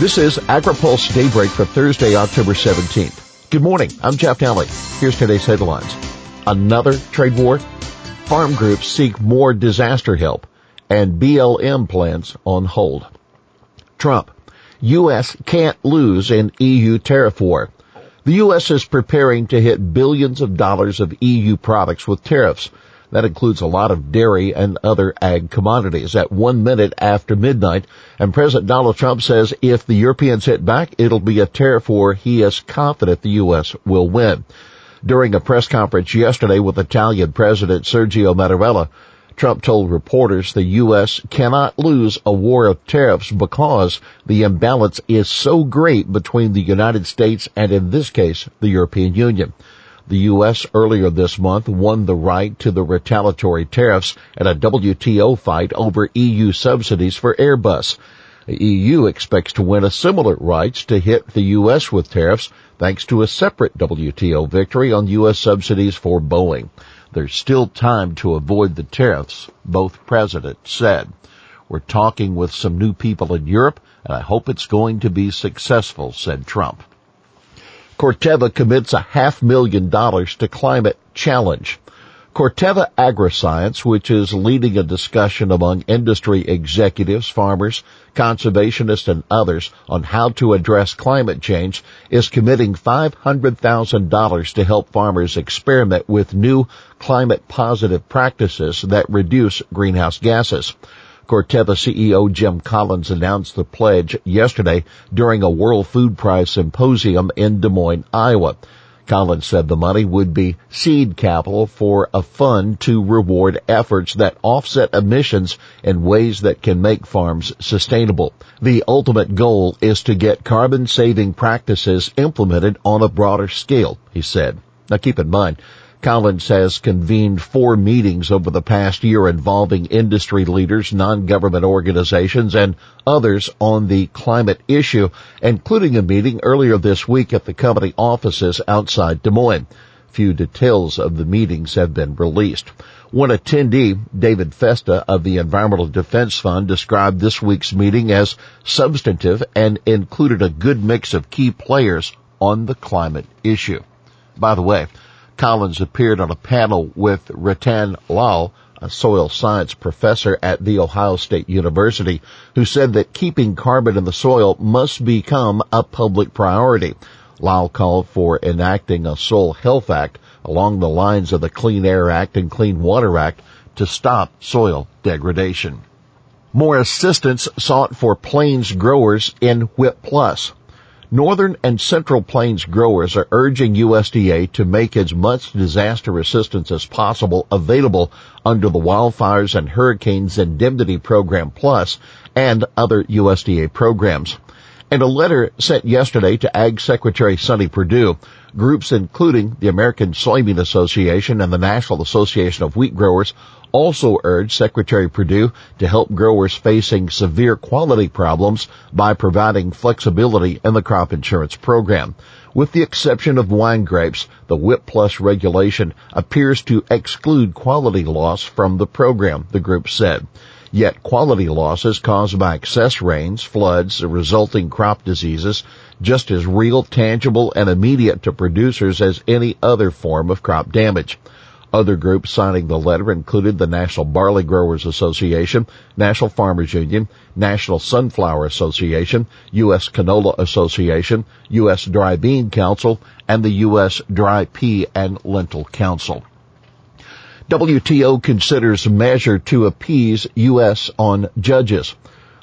This is AgriPulse Daybreak for Thursday, October 17th. Good morning. I'm Jeff Daly. Here's today's headlines. Another trade war? Farm groups seek more disaster help and BLM plans on hold. Trump. U.S. can't lose in EU tariff war. The U.S. is preparing to hit billions of dollars of EU products with tariffs. That includes a lot of dairy and other ag commodities at one minute after midnight. And President Donald Trump says if the Europeans hit back, it'll be a tariff war he is confident the U.S. will win. During a press conference yesterday with Italian President Sergio Mattarella, Trump told reporters the U.S. cannot lose a war of tariffs because the imbalance is so great between the United States and in this case, the European Union. The U.S. earlier this month won the right to the retaliatory tariffs at a WTO fight over EU subsidies for Airbus. The EU expects to win a similar rights to hit the U.S. with tariffs thanks to a separate WTO victory on U.S. subsidies for Boeing. There's still time to avoid the tariffs, both presidents said. We're talking with some new people in Europe and I hope it's going to be successful, said Trump. Corteva commits a half million dollars to climate challenge. Corteva Agriscience, which is leading a discussion among industry executives, farmers, conservationists, and others on how to address climate change, is committing $500,000 to help farmers experiment with new climate positive practices that reduce greenhouse gases. Corteva CEO Jim Collins announced the pledge yesterday during a World Food Prize symposium in Des Moines, Iowa. Collins said the money would be seed capital for a fund to reward efforts that offset emissions in ways that can make farms sustainable. The ultimate goal is to get carbon saving practices implemented on a broader scale, he said. Now keep in mind, Collins has convened four meetings over the past year involving industry leaders, non-government organizations, and others on the climate issue, including a meeting earlier this week at the company offices outside Des Moines. Few details of the meetings have been released. One attendee, David Festa of the Environmental Defense Fund, described this week's meeting as substantive and included a good mix of key players on the climate issue. By the way, Collins appeared on a panel with Rattan Lal, a soil science professor at The Ohio State University, who said that keeping carbon in the soil must become a public priority. Lal called for enacting a Soil Health Act along the lines of the Clean Air Act and Clean Water Act to stop soil degradation. More assistance sought for plains growers in WHIP Plus. Northern and Central Plains growers are urging USDA to make as much disaster assistance as possible available under the Wildfires and Hurricanes Indemnity Program Plus and other USDA programs. In a letter sent yesterday to Ag Secretary Sonny Perdue, groups including the American Soybean Association and the National Association of Wheat Growers also urged Secretary Perdue to help growers facing severe quality problems by providing flexibility in the crop insurance program. With the exception of wine grapes, the WHIP Plus regulation appears to exclude quality loss from the program, the group said. Yet quality losses caused by excess rains, floods, resulting crop diseases, just as real, tangible, and immediate to producers as any other form of crop damage. Other groups signing the letter included the National Barley Growers Association, National Farmers Union, National Sunflower Association, U.S. Canola Association, U.S. Dry Bean Council, and the U.S. Dry Pea and Lentil Council. WTO considers measure to appease U.S. on judges.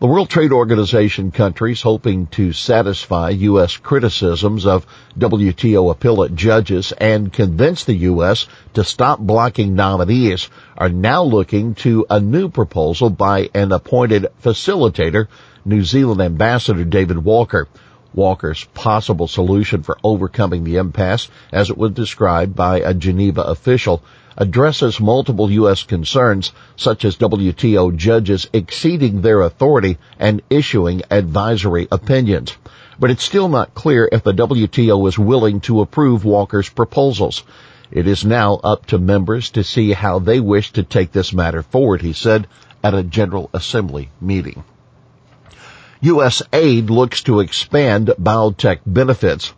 The World Trade Organization countries hoping to satisfy U.S. criticisms of WTO appellate judges and convince the U.S. to stop blocking nominees are now looking to a new proposal by an appointed facilitator, New Zealand Ambassador David Walker. Walker's possible solution for overcoming the impasse, as it was described by a Geneva official, addresses multiple U.S. concerns, such as WTO judges exceeding their authority and issuing advisory opinions. But it's still not clear if the WTO is willing to approve Walker's proposals. It is now up to members to see how they wish to take this matter forward, he said at a General Assembly meeting. USAID looks to expand biotech benefits.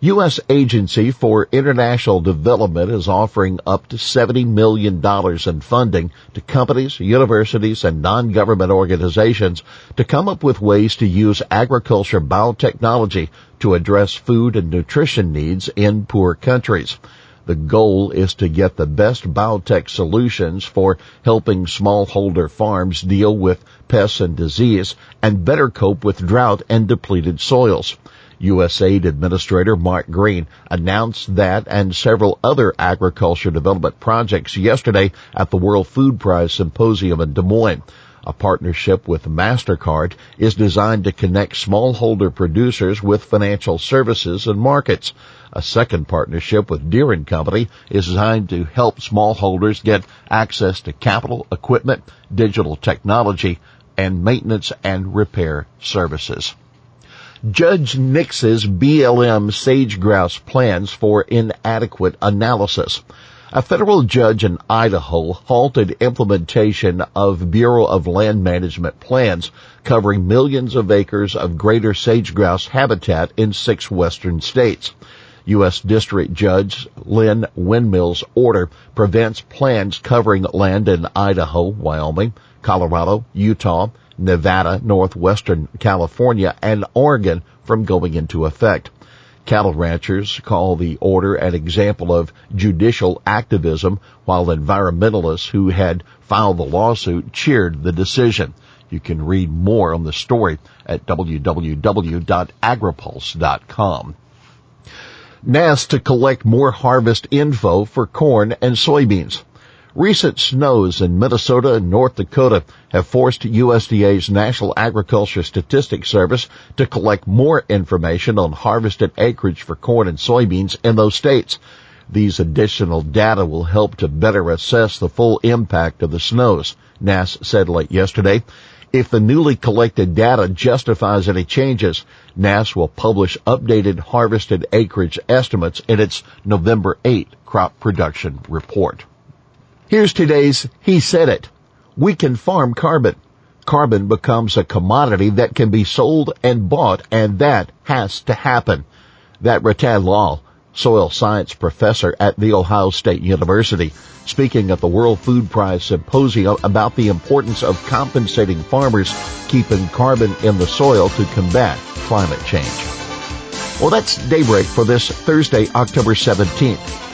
U.S. Agency for International Development is offering up to $70 million in funding to companies, universities, and non-government organizations to come up with ways to use agriculture biotechnology to address food and nutrition needs in poor countries. The goal is to get the best biotech solutions for helping smallholder farms deal with pests and disease and better cope with drought and depleted soils. USAID Administrator Mark Green announced that and several other agriculture development projects yesterday at the World Food Prize Symposium in Des Moines. A partnership with MasterCard is designed to connect smallholder producers with financial services and markets. A second partnership with Deere & Company is designed to help smallholders get access to capital, equipment, digital technology, and maintenance and repair services. Judge Nix's BLM sage grouse plans for inadequate analysis. A federal judge in Idaho halted implementation of Bureau of Land Management plans covering millions of acres of greater sage grouse habitat in six western states. U.S. District Judge Lynn Winmill's order prevents plans covering land in Idaho, Wyoming, Colorado, Utah, Nevada, northwestern California, and Oregon from going into effect. Cattle ranchers call the order an example of judicial activism, while environmentalists who had filed the lawsuit cheered the decision. You can read more on the story at www.agripulse.com. NASS to collect more harvest info for corn and soybeans. Recent snows in Minnesota and North Dakota have forced USDA's National Agriculture Statistics Service to collect more information on harvested acreage for corn and soybeans in those states. These additional data will help to better assess the full impact of the snows, NASS said late yesterday. If the newly collected data justifies any changes, NASS will publish updated harvested acreage estimates in its November 8 crop production report. Here's today's He Said It. We can farm carbon. Carbon becomes a commodity that can be sold and bought, and that has to happen. That Rattan Lal, soil science professor at The Ohio State University, speaking at the World Food Prize Symposium about the importance of compensating farmers keeping carbon in the soil to combat climate change. Well, that's daybreak for this Thursday, October 17th.